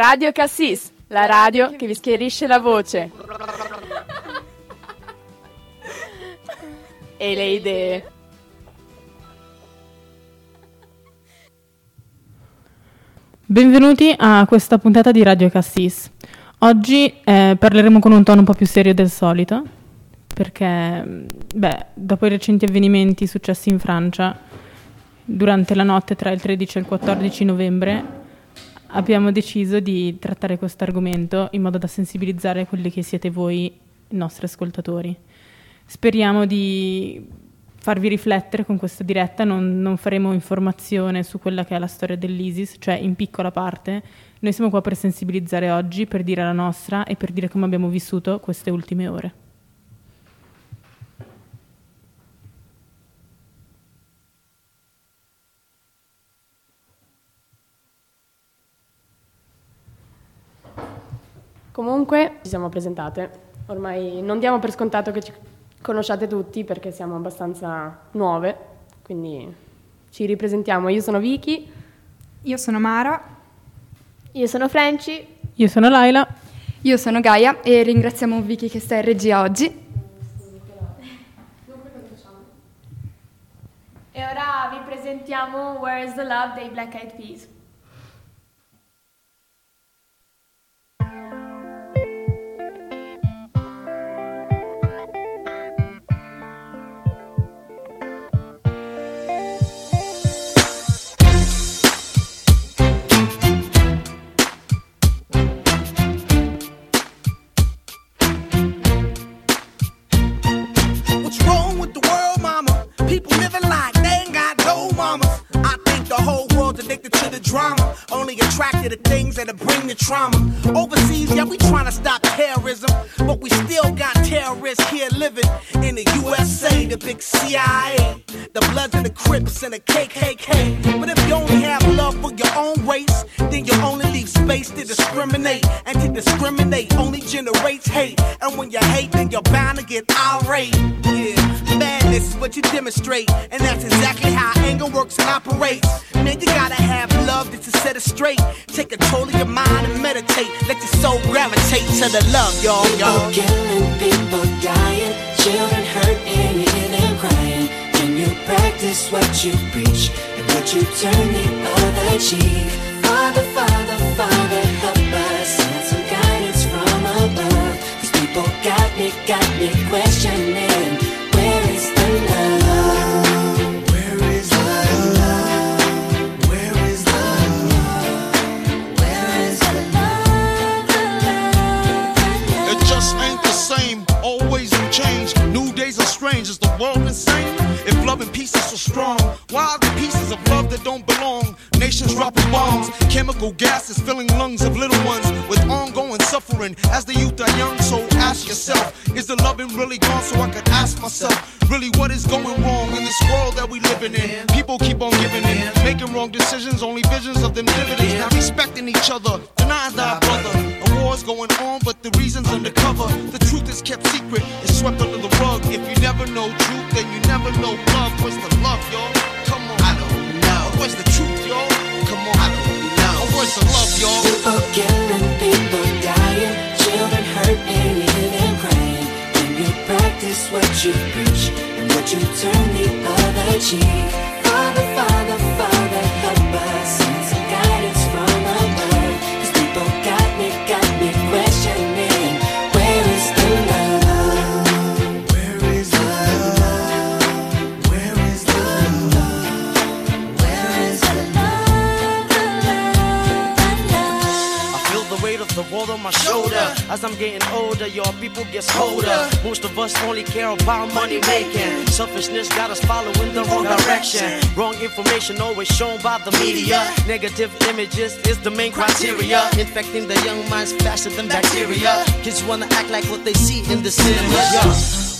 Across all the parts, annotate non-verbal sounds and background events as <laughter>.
Radio Cassis, la radio che vi schierisce la voce. <laughs> E le idee. Benvenuti a questa puntata di Radio Cassis. Oggi eh, parleremo con un tono un po' più serio del solito, perché, beh, dopo i recenti avvenimenti successi in Francia, durante la notte tra il 13 e il 14 novembre, abbiamo deciso di trattare questo argomento in modo da sensibilizzare quelli che siete voi, i nostri ascoltatori. Speriamo di farvi riflettere con questa diretta, non, non, faremo informazione su quella che è la storia dell'ISIS, cioè in piccola parte. Noi siamo qua per sensibilizzare oggi, per dire la nostra e per dire come abbiamo vissuto queste ultime ore. Comunque ci siamo presentate, ormai non diamo per scontato che ci conosciate tutti perché siamo abbastanza nuove, quindi ci ripresentiamo. Io sono Vicky. Io sono Mara. Io sono Franci. Io sono Laila. Io sono Gaia e ringraziamo Vicky che sta in regia oggi. E ora vi presentiamo Where is the Love dei Black Eyed Peas. don't Nations dropping bombs, chemical gases filling lungs of little ones with ongoing suffering as the youth are young. So ask yourself, is the loving really gone? So I could ask myself, really, what is going wrong in this world that we living in? People keep on giving in, making wrong decisions, only visions of them dividends. Not respecting each other, denying thy brother. A war's going on, but the reason's undercover. The truth is kept secret, it's swept under the rug. If you never know truth, then you never know love. You preach and what you turn the other cheek. As I'm getting older, your people get colder. Most of us only care about money making. Selfishness got us following the wrong direction. Wrong information always shown by the media. Negative images is the main criteria. Infecting the young minds faster than bacteria. Kids wanna act like what they see in the cinema. Yeah.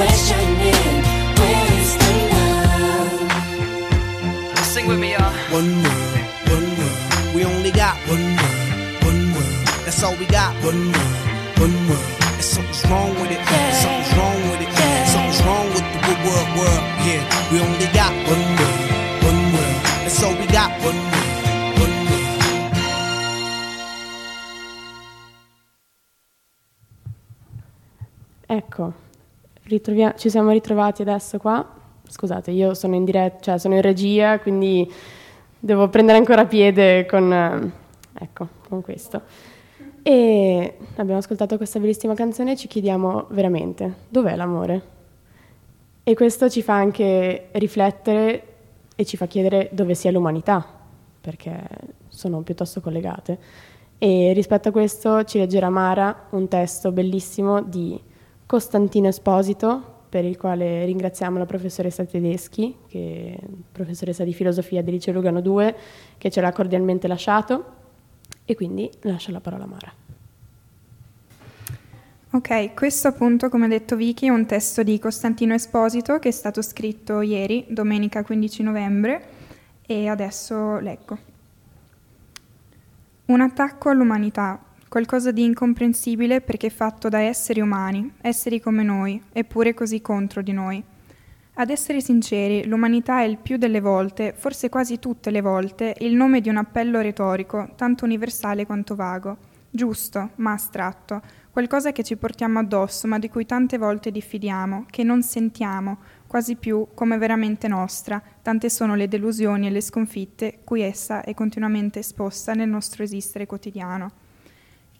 Questioning where is the love? Sing with me, y'all. One world, one world. We only got one world, one world. That's all we got. One world, one world. And something's wrong with it. Something's wrong with it. Something's wrong with the good world, world. Yeah, we only got one ritrovia- ci siamo ritrovati adesso qua. Scusate, io sono in diretta, cioè sono in regia, quindi devo prendere ancora piede con, ecco, con questo. E abbiamo ascoltato questa bellissima canzone e ci chiediamo veramente dov'è l'amore? E questo ci fa anche riflettere e ci fa chiedere dove sia l'umanità, perché sono piuttosto collegate. E rispetto a questo ci leggerà Mara un testo bellissimo di Costantino Esposito, per il quale ringraziamo la professoressa Tedeschi, che è professoressa di filosofia del liceo Lugano 2, che ce l'ha cordialmente lasciato. E quindi lascio la parola a Mara. Ok, questo appunto, come ha detto Vicky, è un testo di Costantino Esposito che è stato scritto ieri, domenica 15 novembre, e adesso leggo. Un attacco all'umanità, qualcosa di incomprensibile perché fatto da esseri umani, esseri come noi, eppure così contro di noi. Ad essere sinceri, l'umanità è il più delle volte, forse quasi tutte le volte, il nome di un appello retorico, tanto universale quanto vago, giusto, ma astratto, qualcosa che ci portiamo addosso, ma di cui tante volte diffidiamo, che non sentiamo, quasi più come veramente nostra, tante sono le delusioni e le sconfitte cui essa è continuamente esposta nel nostro esistere quotidiano.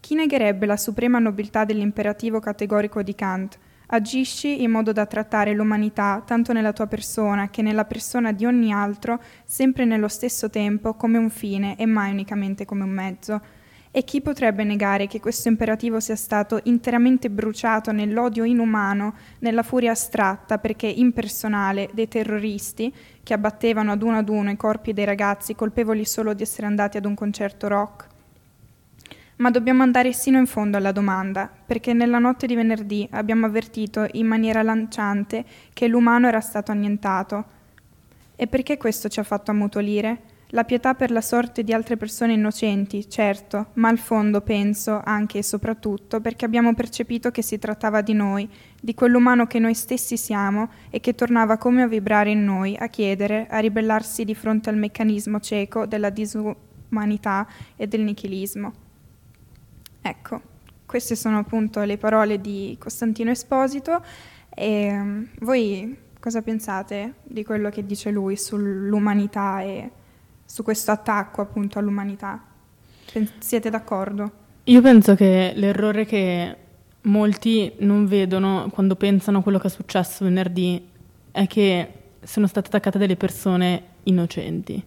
Chi negherebbe la suprema nobiltà dell'imperativo categorico di Kant? Agisci in modo da trattare l'umanità, tanto nella tua persona che nella persona di ogni altro, sempre nello stesso tempo come un fine e mai unicamente come un mezzo. E chi potrebbe negare che questo imperativo sia stato interamente bruciato nell'odio inumano, nella furia astratta, perché impersonale, dei terroristi che abbattevano ad uno ad uno i corpi dei ragazzi colpevoli solo di essere andati ad un concerto rock? Ma dobbiamo andare sino in fondo alla domanda, perché nella notte di venerdì abbiamo avvertito in maniera lanciante che l'umano era stato annientato. E perché questo ci ha fatto ammutolire? La pietà per la sorte di altre persone innocenti, certo, ma al fondo penso anche e soprattutto perché abbiamo percepito che si trattava di noi, di quell'umano che noi stessi siamo e che tornava come a vibrare in noi, a chiedere, a ribellarsi di fronte al meccanismo cieco della disumanità e del nichilismo. Ecco, queste sono appunto le parole di Costantino Esposito e mm, voi cosa pensate di quello che dice lui sull'umanità e su questo attacco appunto all'umanità? Siete d'accordo? Io penso che l'errore che molti non vedono quando pensano a quello che è successo venerdì è che sono state attaccate delle persone innocenti.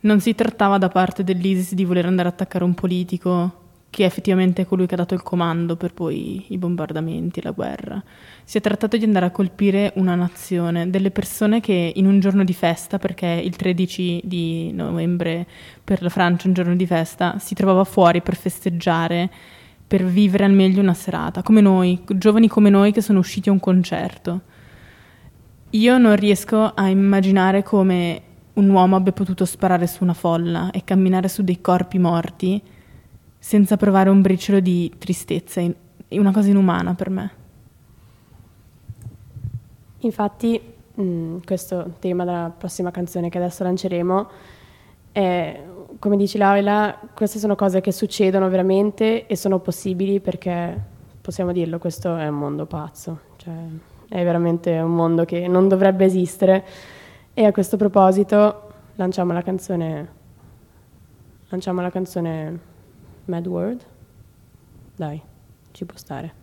Non si trattava da parte dell'ISIS di voler andare a attaccare un politico che è effettivamente colui che ha dato il comando per poi i bombardamenti, la guerra. Si è trattato di andare a colpire una nazione, delle persone che in un giorno di festa, perché il 13 di novembre per la Francia è un giorno di festa, si trovava fuori per festeggiare, per vivere al meglio una serata, come noi, giovani come noi che sono usciti a un concerto. Io non riesco a immaginare come un uomo abbia potuto sparare su una folla e camminare su dei corpi morti senza provare un briciolo di tristezza, è una cosa inumana per me. Infatti, mh, questo tema della prossima canzone che adesso lanceremo è, come dice Laura, queste sono cose che succedono veramente e sono possibili perché, possiamo dirlo, questo è un mondo pazzo, cioè è veramente un mondo che non dovrebbe esistere e a questo proposito lanciamo la canzone, lanciamo la canzone Mad World? Dai, ci può stare.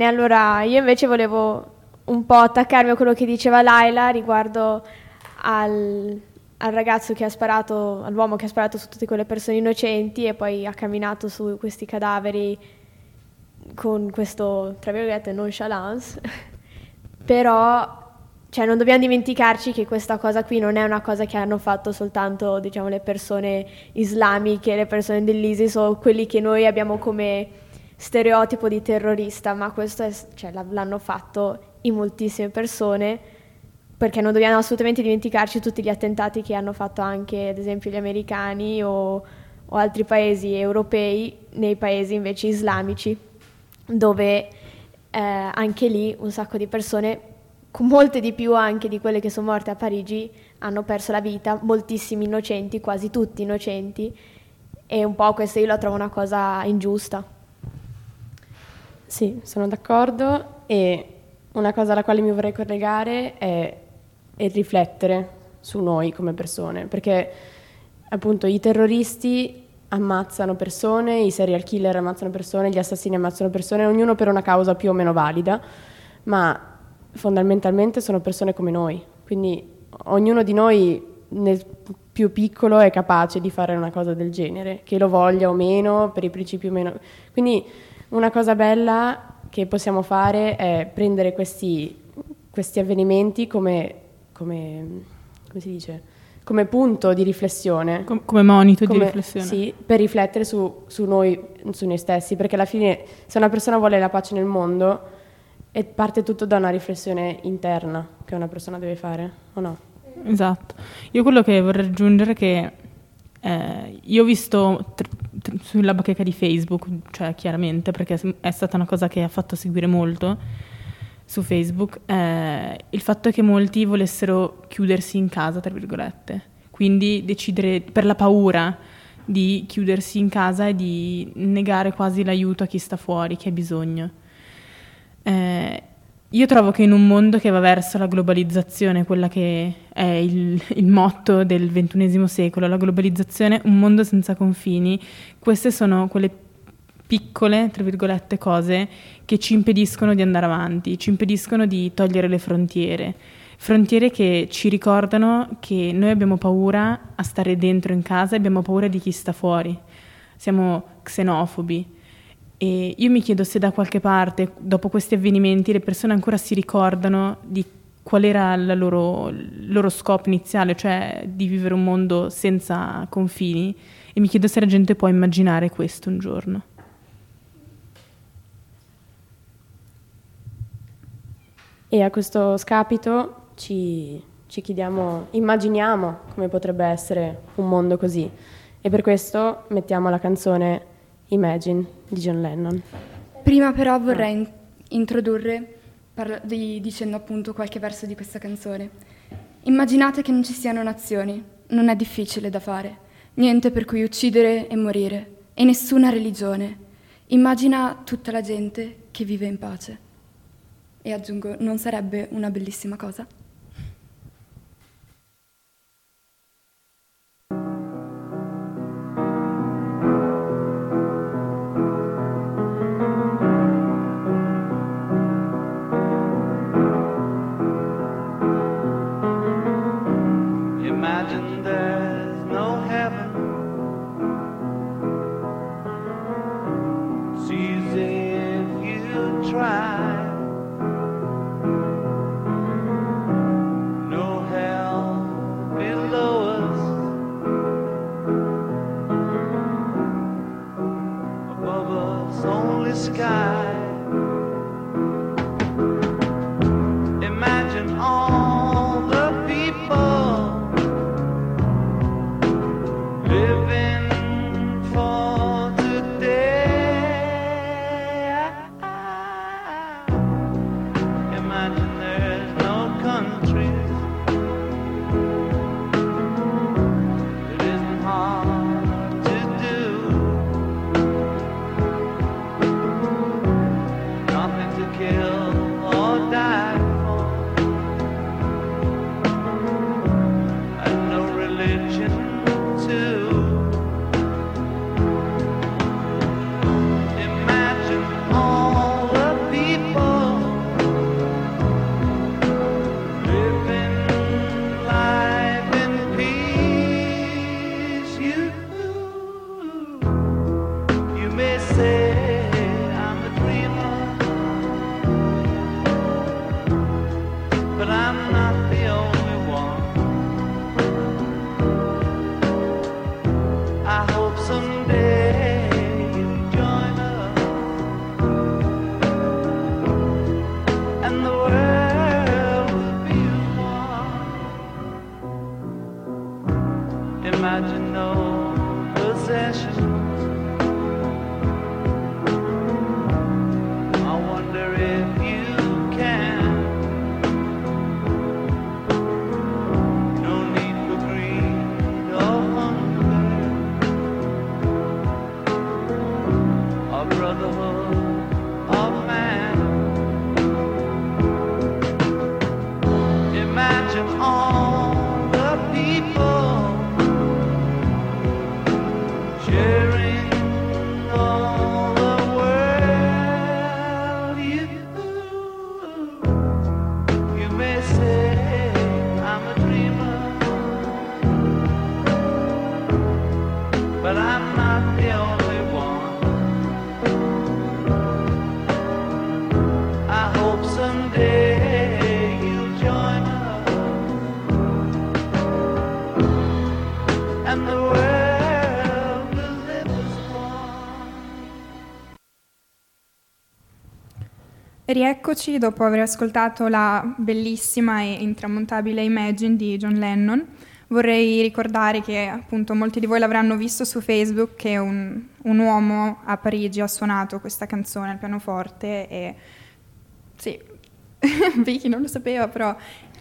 Bene, allora io invece volevo un po' attaccarmi a quello che diceva Laila riguardo al, al ragazzo che ha sparato, all'uomo che ha sparato su tutte quelle persone innocenti e poi ha camminato su questi cadaveri con questo, tra virgolette, nonchalance. <laughs> Però, cioè, non dobbiamo dimenticarci che questa cosa qui non è una cosa che hanno fatto soltanto, diciamo, le persone islamiche, le persone dell'ISIS o quelli che noi abbiamo come stereotipo di terrorista, ma questo è, cioè, l'hanno fatto in moltissime persone, perché non dobbiamo assolutamente dimenticarci tutti gli attentati che hanno fatto anche, ad esempio, gli americani o, o altri paesi europei nei paesi invece islamici, dove eh, anche lì un sacco di persone, molte di più anche di quelle che sono morte a Parigi, hanno perso la vita, moltissimi innocenti, quasi tutti innocenti, e un po' questa io la trovo una cosa ingiusta. Sì, sono d'accordo e una cosa alla quale mi vorrei collegare è, è riflettere su noi come persone, perché appunto i terroristi ammazzano persone, i serial killer ammazzano persone, gli assassini ammazzano persone, ognuno per una causa più o meno valida, ma fondamentalmente sono persone come noi, quindi ognuno di noi nel più piccolo è capace di fare una cosa del genere, che lo voglia o meno, per i principi o meno. Quindi una cosa bella che possiamo fare è prendere questi, questi avvenimenti come, come, come si dice? come punto di riflessione. Com- come monito di Come- riflessione. Sì, per riflettere su, su noi, su noi stessi, perché alla fine se una persona vuole la pace nel mondo, e parte tutto da una riflessione interna che una persona deve fare, o no? Esatto. Io quello che vorrei aggiungere è che eh, io ho visto tr- tr- sulla bacheca di Facebook, cioè chiaramente, perché è stata una cosa che ha fatto seguire molto su Facebook, eh, il fatto che molti volessero chiudersi in casa, tra virgolette, quindi decidere per la paura di chiudersi in casa e di negare quasi l'aiuto a chi sta fuori, chi ha bisogno. Eh, io trovo che in un mondo che va verso la globalizzazione, quella che è il, il motto del ventunesimo secolo, la globalizzazione, un mondo senza confini, queste sono quelle piccole, tra virgolette, cose che ci impediscono di andare avanti, ci impediscono di togliere le frontiere. Frontiere che ci ricordano che noi abbiamo paura a stare dentro in casa e abbiamo paura di chi sta fuori. Siamo xenofobi. E io mi chiedo se da qualche parte, dopo questi avvenimenti, le persone ancora si ricordano di qual era la loro, il loro scopo iniziale, cioè di vivere un mondo senza confini. E mi chiedo se la gente può immaginare questo un giorno. E a questo scapito ci, ci chiediamo, immaginiamo come potrebbe essere un mondo così. E per questo mettiamo la canzone Imagine di John Lennon. Prima però vorrei in- introdurre parla- di- dicendo appunto qualche verso di questa canzone. Immaginate che non ci siano nazioni, non è difficile da fare, niente per cui uccidere e morire, e nessuna religione. Immagina tutta la gente che vive in pace. E aggiungo, non sarebbe una bellissima cosa? Rieccoci dopo aver ascoltato la bellissima e intramontabile Imagine di John Lennon. Vorrei ricordare che appunto molti di voi l'avranno visto su Facebook che un, un uomo a Parigi ha suonato questa canzone al pianoforte e sì, <laughs> Vicky non lo sapeva, però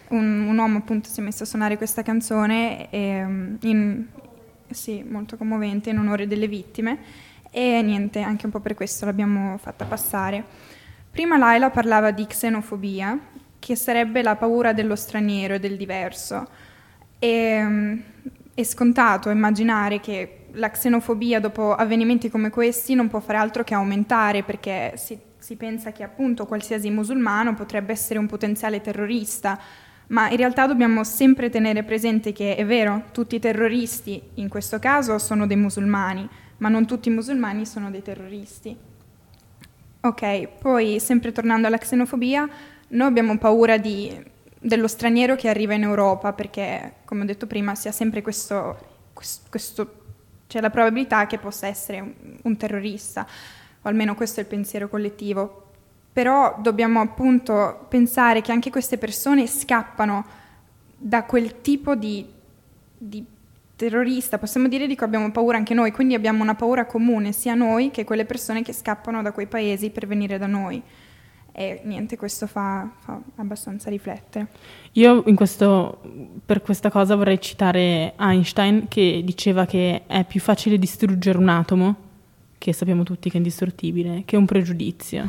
un, un uomo appunto si è messo a suonare questa canzone e, mm, in- sì, molto commovente in onore delle vittime e niente, anche un po' per questo l'abbiamo fatta passare. Prima Laila parlava di xenofobia, che sarebbe la paura dello straniero e del diverso. E, mm, è scontato immaginare che la xenofobia dopo avvenimenti come questi non può fare altro che aumentare perché si, si pensa che appunto qualsiasi musulmano potrebbe essere un potenziale terrorista, ma in realtà dobbiamo sempre tenere presente che è vero, tutti i terroristi in questo caso sono dei musulmani, ma non tutti i musulmani sono dei terroristi. Ok, poi sempre tornando alla xenofobia, noi abbiamo paura di, dello straniero che arriva in Europa, perché come ho detto prima si ha sempre questo, quest- questo- c'è la probabilità che possa essere un, un terrorista, o almeno questo è il pensiero collettivo. Però dobbiamo appunto pensare che anche queste persone scappano da quel tipo di, di terrorista, possiamo dire di cui abbiamo paura anche noi, quindi abbiamo una paura comune sia noi che quelle persone che scappano da quei paesi per venire da noi. E niente, questo fa, fa abbastanza riflettere. Io in questo, per questa cosa vorrei citare Einstein che diceva che è più facile distruggere un atomo, che sappiamo tutti che è indistruttibile, che un pregiudizio.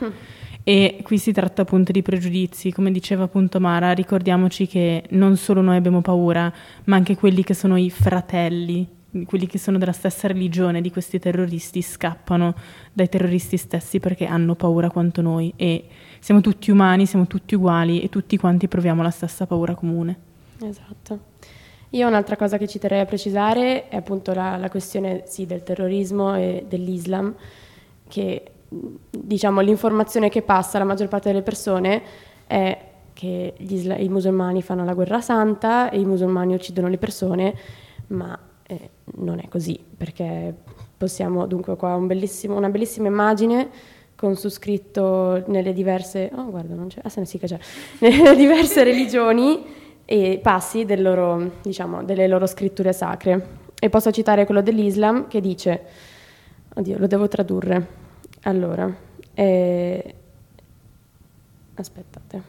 E qui si tratta appunto di pregiudizi, come diceva appunto Mara, ricordiamoci che non solo noi abbiamo paura, ma anche quelli che sono i fratelli, quelli che sono della stessa religione di questi terroristi scappano dai terroristi stessi perché hanno paura quanto noi e siamo tutti umani, siamo tutti uguali e tutti quanti proviamo la stessa paura comune. Esatto. Io un'altra cosa che ci terrei a precisare è appunto la, la questione sì, del terrorismo e dell'Islam, che diciamo l'informazione che passa alla maggior parte delle persone è che isla- i musulmani fanno la guerra santa e i musulmani uccidono le persone, ma eh, non è così, perché possiamo dunque qua un una bellissima immagine con su scritto nelle diverse, oh guarda non c'è, ah sì c'è, <laughs> nelle diverse religioni e passi del loro, diciamo, delle loro scritture sacre. E posso citare quello dell'Islam che dice, oddio lo devo tradurre, allora, eh, aspettate.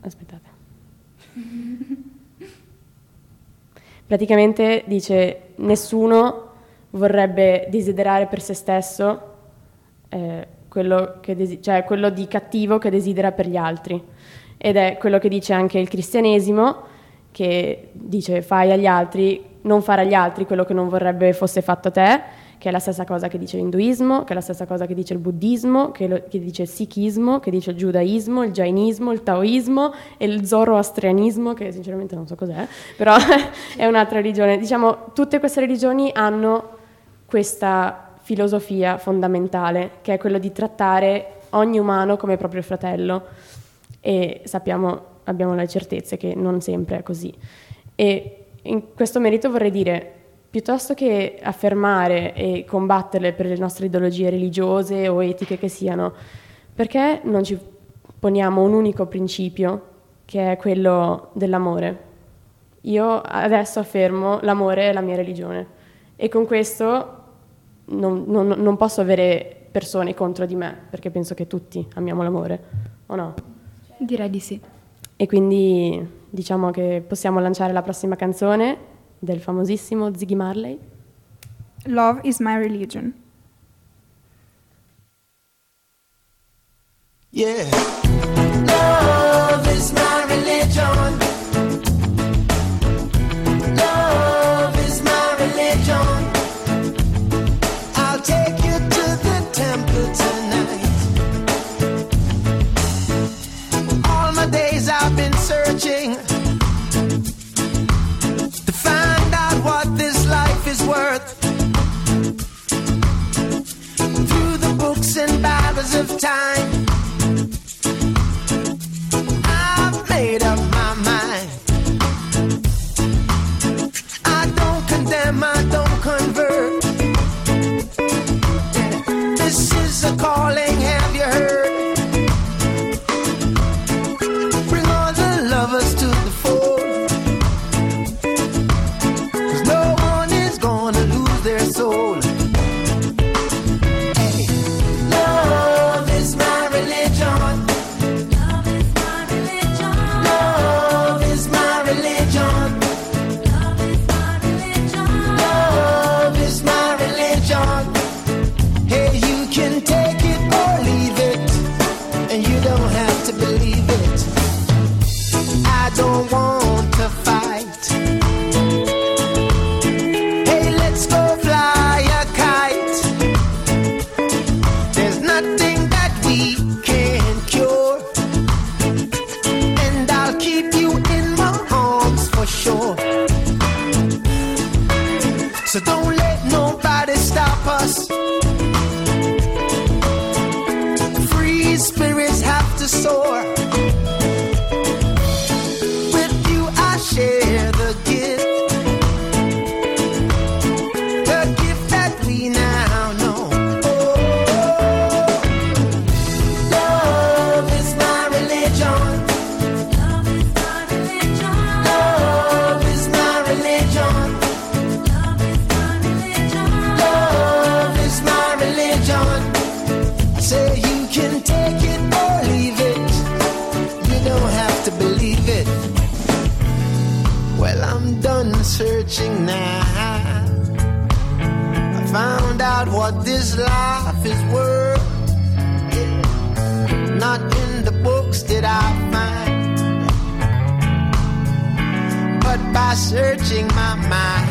Aspettate. <laughs> Praticamente dice nessuno vorrebbe desiderare per se stesso eh, quello, che desi- cioè quello di cattivo che desidera per gli altri. Ed è quello che dice anche il cristianesimo, che dice fai agli altri, non fare agli altri quello che non vorrebbe fosse fatto a te, che è la stessa cosa che dice l'induismo, che è la stessa cosa che dice il buddismo, che, lo, che dice il sikhismo, che dice il giudaismo, il jainismo, il taoismo e il zoroastrianismo, che sinceramente non so cos'è, però <laughs> è un'altra religione. Diciamo, tutte queste religioni hanno questa filosofia fondamentale, che è quello di trattare ogni umano come proprio fratello e sappiamo, abbiamo le certezze che non sempre è così. E in questo merito vorrei dire, piuttosto che affermare e combatterle per le nostre ideologie religiose o etiche che siano, perché non ci poniamo un unico principio, che è quello dell'amore? Io adesso affermo l'amore è la mia religione e con questo non, non- non posso avere persone contro di me, perché penso che tutti amiamo l'amore, o no? Direi di sì. E quindi diciamo che possiamo lanciare la prossima canzone del famosissimo Ziggy Marley. Love is my religion. Yeah. Love is my religion. Find out what this life is worth. Through the books and Bibles of time. Found out what this life is worth. Not in the books did I find, but by searching my mind.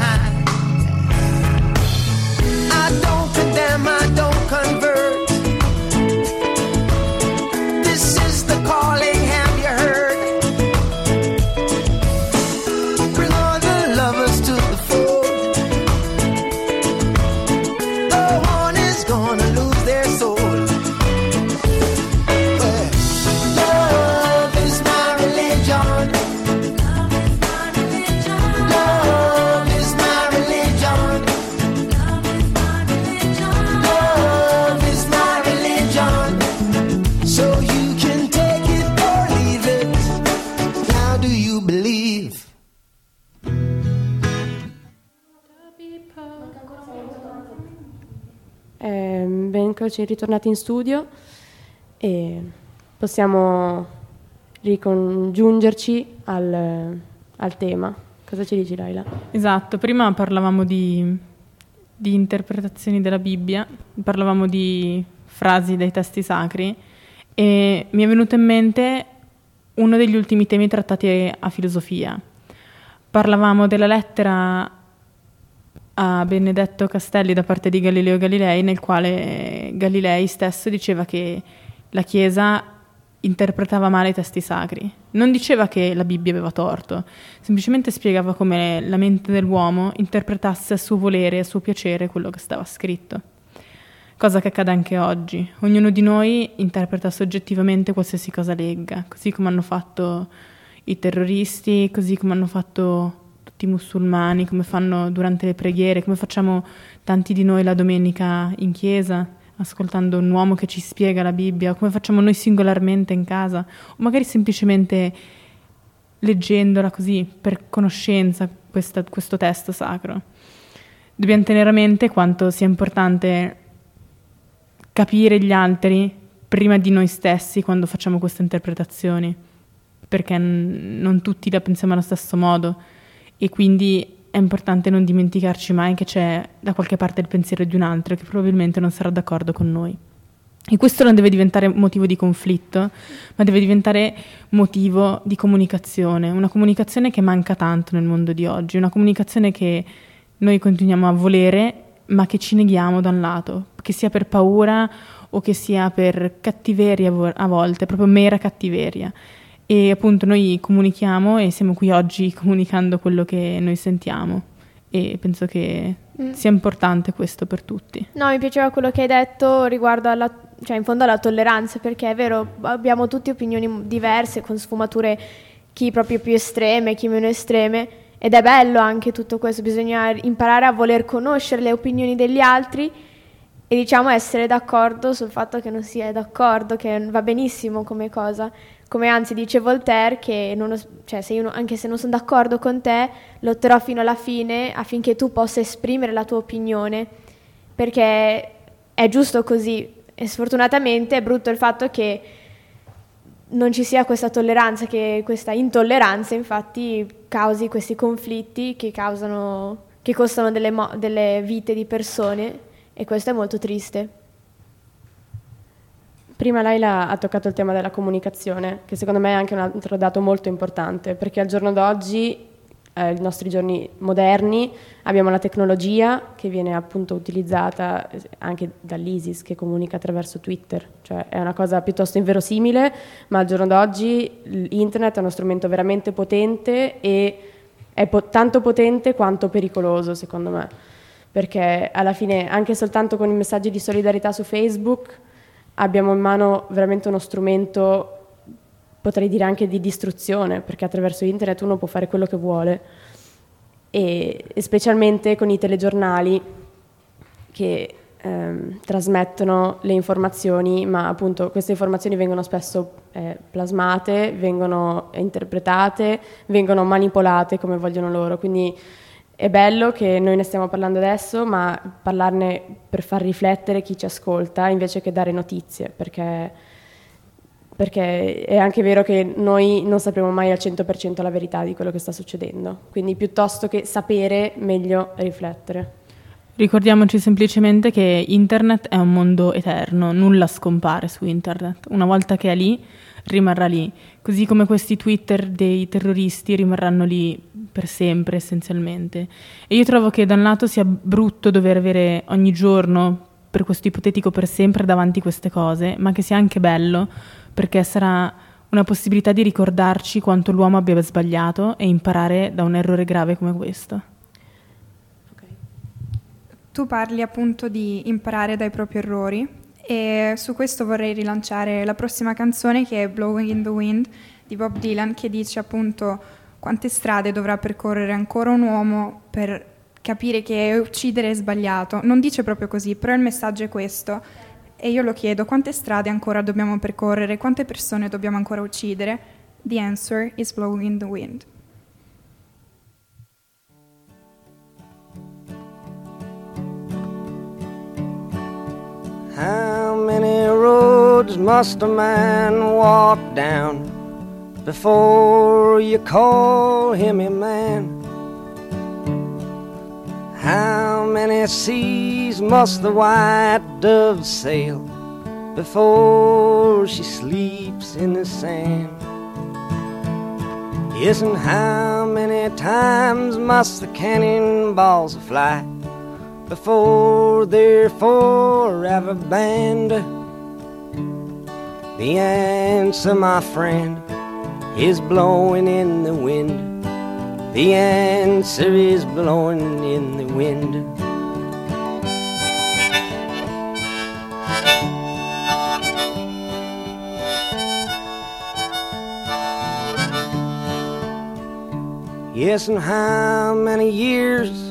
Eccoci ritornati in studio e possiamo ricongiungerci al, al tema. Cosa ci dici, Laila? Esatto, prima parlavamo di, di interpretazioni della Bibbia, parlavamo di frasi dai testi sacri e mi è venuto in mente uno degli ultimi temi trattati a filosofia. Parlavamo della lettera a Benedetto Castelli da parte di Galileo Galilei, nel quale Galilei stesso diceva che la Chiesa interpretava male i testi sacri. Non diceva che la Bibbia aveva torto, semplicemente spiegava come la mente dell'uomo interpretasse a suo volere e a suo piacere quello che stava scritto. Cosa che accade anche oggi. Ognuno di noi interpreta soggettivamente qualsiasi cosa legga, così come hanno fatto i terroristi, così come hanno fatto tutti musulmani, come fanno durante le preghiere, come facciamo tanti di noi la domenica in chiesa, ascoltando un uomo che ci spiega la Bibbia, come facciamo noi singolarmente in casa, o magari semplicemente leggendola così per conoscenza questa, questo testo sacro. Dobbiamo tenere a mente quanto sia importante capire gli altri prima di noi stessi quando facciamo queste interpretazioni, perché non tutti la pensiamo allo stesso modo e quindi è importante non dimenticarci mai che c'è da qualche parte il pensiero di un altro che probabilmente non sarà d'accordo con noi. E questo non deve diventare motivo di conflitto, ma deve diventare motivo di comunicazione, una comunicazione che manca tanto nel mondo di oggi, una comunicazione che noi continuiamo a volere, ma che ci neghiamo da un lato, che sia per paura o che sia per cattiveria a vo- a volte, proprio mera cattiveria. E appunto noi comunichiamo e siamo qui oggi comunicando quello che noi sentiamo e penso che Mm. sia importante questo per tutti. No, mi piaceva quello che hai detto riguardo alla, cioè in fondo alla tolleranza, perché è vero, abbiamo tutte opinioni diverse, con sfumature chi proprio più estreme, chi meno estreme, ed è bello anche tutto questo, bisogna imparare a voler conoscere le opinioni degli altri e diciamo essere d'accordo sul fatto che non si è d'accordo, che va benissimo come cosa. Come anzi dice Voltaire, che non cioè, se io anche se non sono d'accordo con te, lotterò fino alla fine affinché tu possa esprimere la tua opinione, perché è giusto così. E sfortunatamente è brutto il fatto che non ci sia questa tolleranza, che questa intolleranza infatti causi questi conflitti che causano, che costano delle, mo- delle vite di persone e questo è molto triste. Prima Laila ha toccato il tema della comunicazione, che secondo me è anche un altro dato molto importante, perché al giorno d'oggi, eh, i nostri giorni moderni, abbiamo la tecnologia che viene appunto utilizzata eh, anche dall'ISIS che comunica attraverso Twitter, cioè è una cosa piuttosto inverosimile, ma al giorno d'oggi l'internet è uno strumento veramente potente e è po- tanto potente quanto pericoloso secondo me, perché alla fine anche soltanto con i messaggi di solidarietà su Facebook abbiamo in mano veramente uno strumento potrei dire anche di distruzione, perché attraverso internet uno può fare quello che vuole e, specialmente con i telegiornali che ehm, trasmettono le informazioni, ma appunto queste informazioni vengono spesso eh, plasmate, vengono interpretate, vengono manipolate come vogliono loro. Quindi è bello che noi ne stiamo parlando adesso, ma parlarne per far riflettere chi ci ascolta invece che dare notizie, perché perché è anche vero che noi non sapremo mai al 100% la verità di quello che sta succedendo, quindi piuttosto che sapere, meglio riflettere. Ricordiamoci semplicemente che internet è un mondo eterno, nulla scompare su internet. Una volta che è lì, rimarrà lì. Così come questi Twitter dei terroristi rimarranno lì per sempre, essenzialmente. E io trovo che da un lato sia brutto dover avere ogni giorno, per questo ipotetico per sempre, davanti queste cose, ma che sia anche bello perché sarà una possibilità di ricordarci quanto l'uomo abbia sbagliato e imparare da un errore grave come questo. Tu parli appunto di imparare dai propri errori e su questo vorrei rilanciare la prossima canzone che è Blowing in the Wind di Bob Dylan che dice appunto quante strade dovrà percorrere ancora un uomo per capire che uccidere è sbagliato. Non dice proprio così, però il messaggio è questo. E io lo chiedo, quante strade ancora dobbiamo percorrere? Quante persone dobbiamo ancora uccidere? The answer is blowing in the wind. How many roads must a man walk down before you call him a man? How many seas must the white dove sail before she sleeps in the sand? Yes, and how many times must the cannon balls fly before they're forever banned? The answer, my friend, is blowing in the wind. The answer is blowing in the wind. Yes, and how many years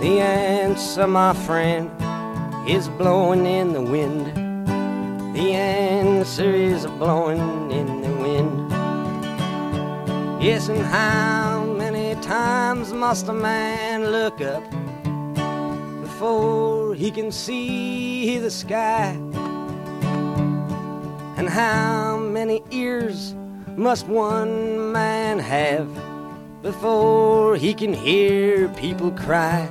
The answer, my friend, is blowing in the wind. The answer is blowing in the wind. Yes, and how many times must a man look up before he can see the sky? And how many ears must one man have before he can hear people cry?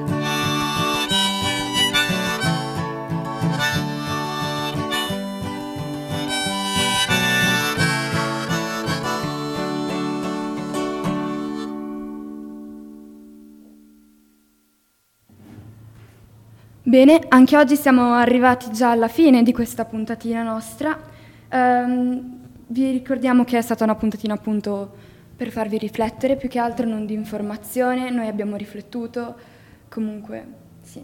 Bene, anche oggi siamo arrivati già alla fine di questa puntatina nostra. Ehm, vi ricordiamo che è stata una puntatina appunto per farvi riflettere, più che altro non di informazione, noi abbiamo riflettuto, comunque sì.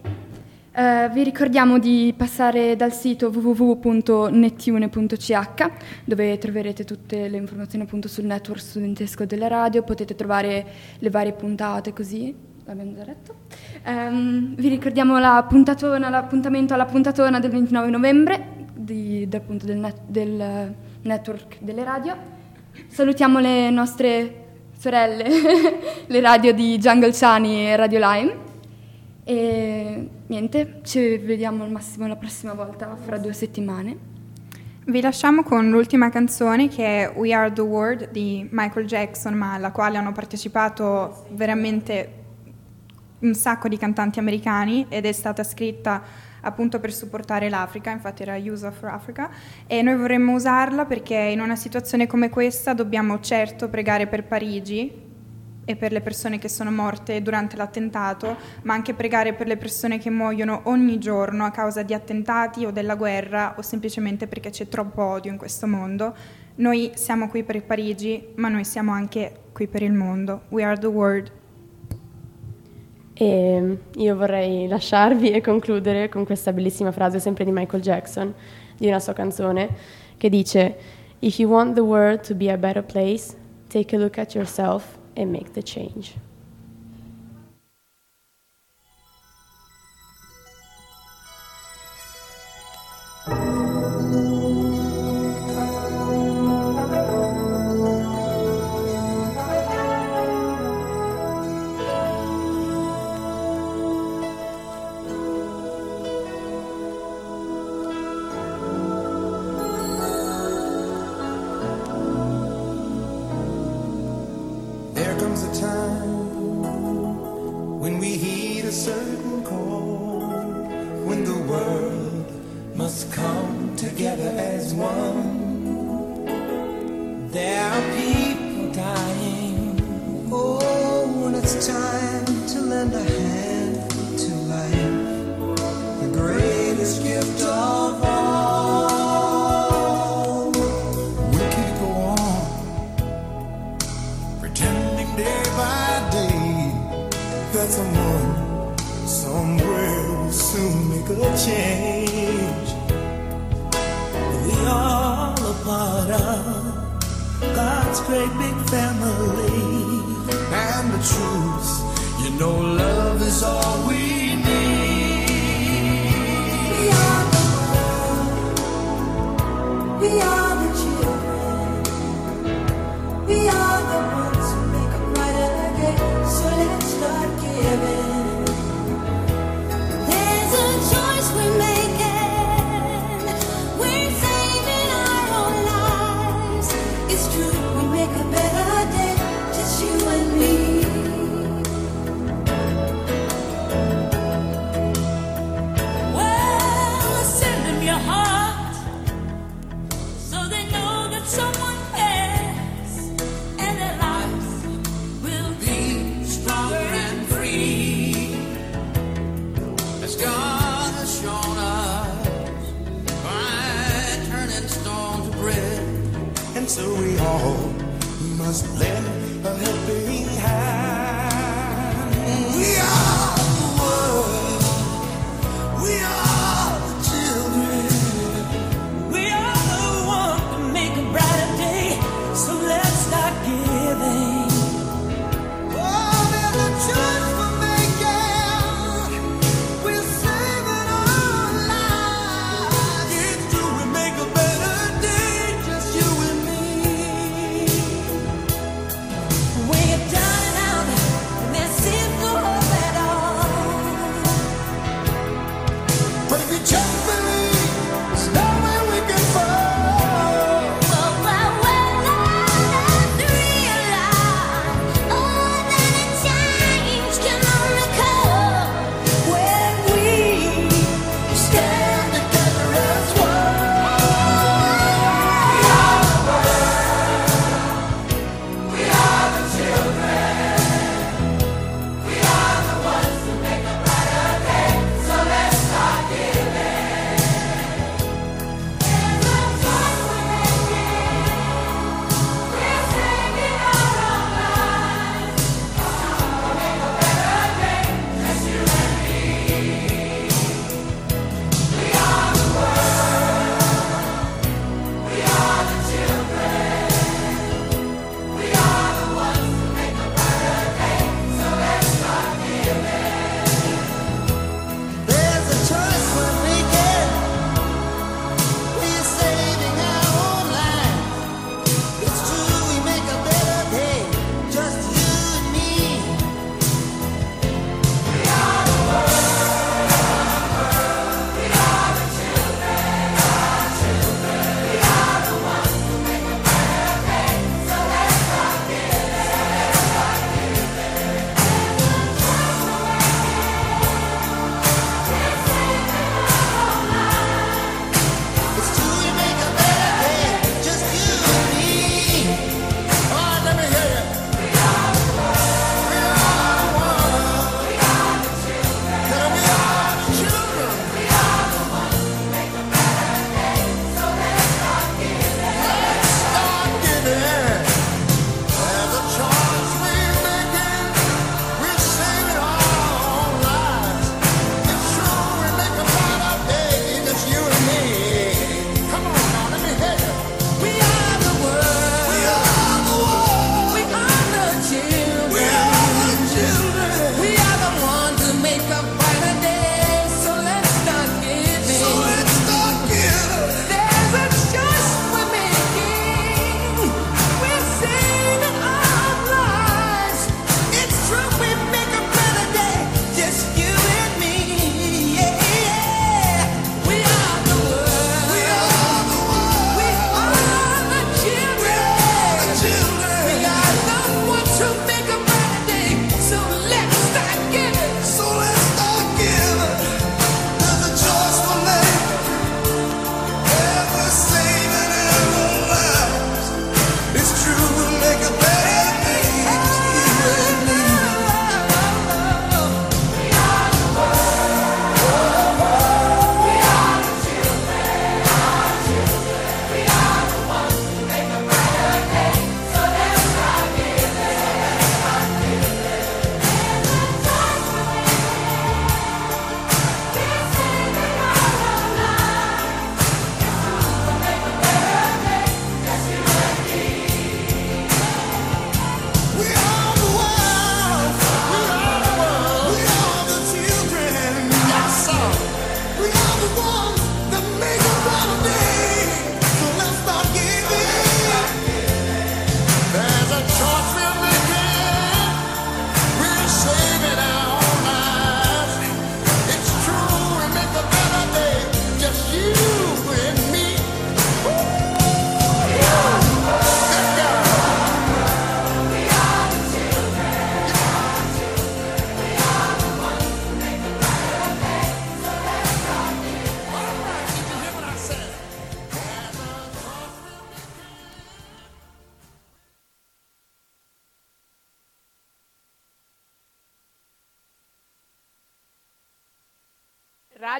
Eh, vi ricordiamo di passare dal sito www.nettune.ch dove troverete tutte le informazioni appunto sul network studentesco della radio, potete trovare le varie puntate così, l'abbiamo già detto. Ehm, vi ricordiamo la puntatona, l'appuntamento alla puntatona del 29 novembre di, del, del, net, del network delle radio. Salutiamo le nostre sorelle, <laughs> le radio di Jungle Chani e Radio Lime. E niente, ci vediamo al massimo la prossima volta fra due settimane. Vi lasciamo con l'ultima canzone che è We Are the World di Michael Jackson, ma alla quale hanno partecipato veramente un sacco di cantanti americani ed è stata scritta appunto per supportare l'Africa, infatti era Use for Africa, e noi vorremmo usarla perché in una situazione come questa dobbiamo certo pregare per Parigi e per le persone che sono morte durante l'attentato, ma anche pregare per le persone che muoiono ogni giorno a causa di attentati o della guerra o semplicemente perché c'è troppo odio in questo mondo. Noi siamo qui per Parigi, ma noi siamo anche qui per il mondo. We are the world. E io vorrei lasciarvi e concludere con questa bellissima frase sempre di Michael Jackson, di una sua canzone, che dice If you want the world to be a better place, take a look at yourself and make the change. A certain call, when the world must come together as one. There are people dying. Oh, when it's time to lend a hand to life, the greatest gift of all. Make change. We all a part of God's great big family, and the truth, you know, love is all we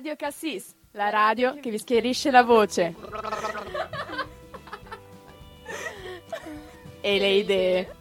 Radio Cassis, la radio che vi schierisce la voce. <laughs> E le idee.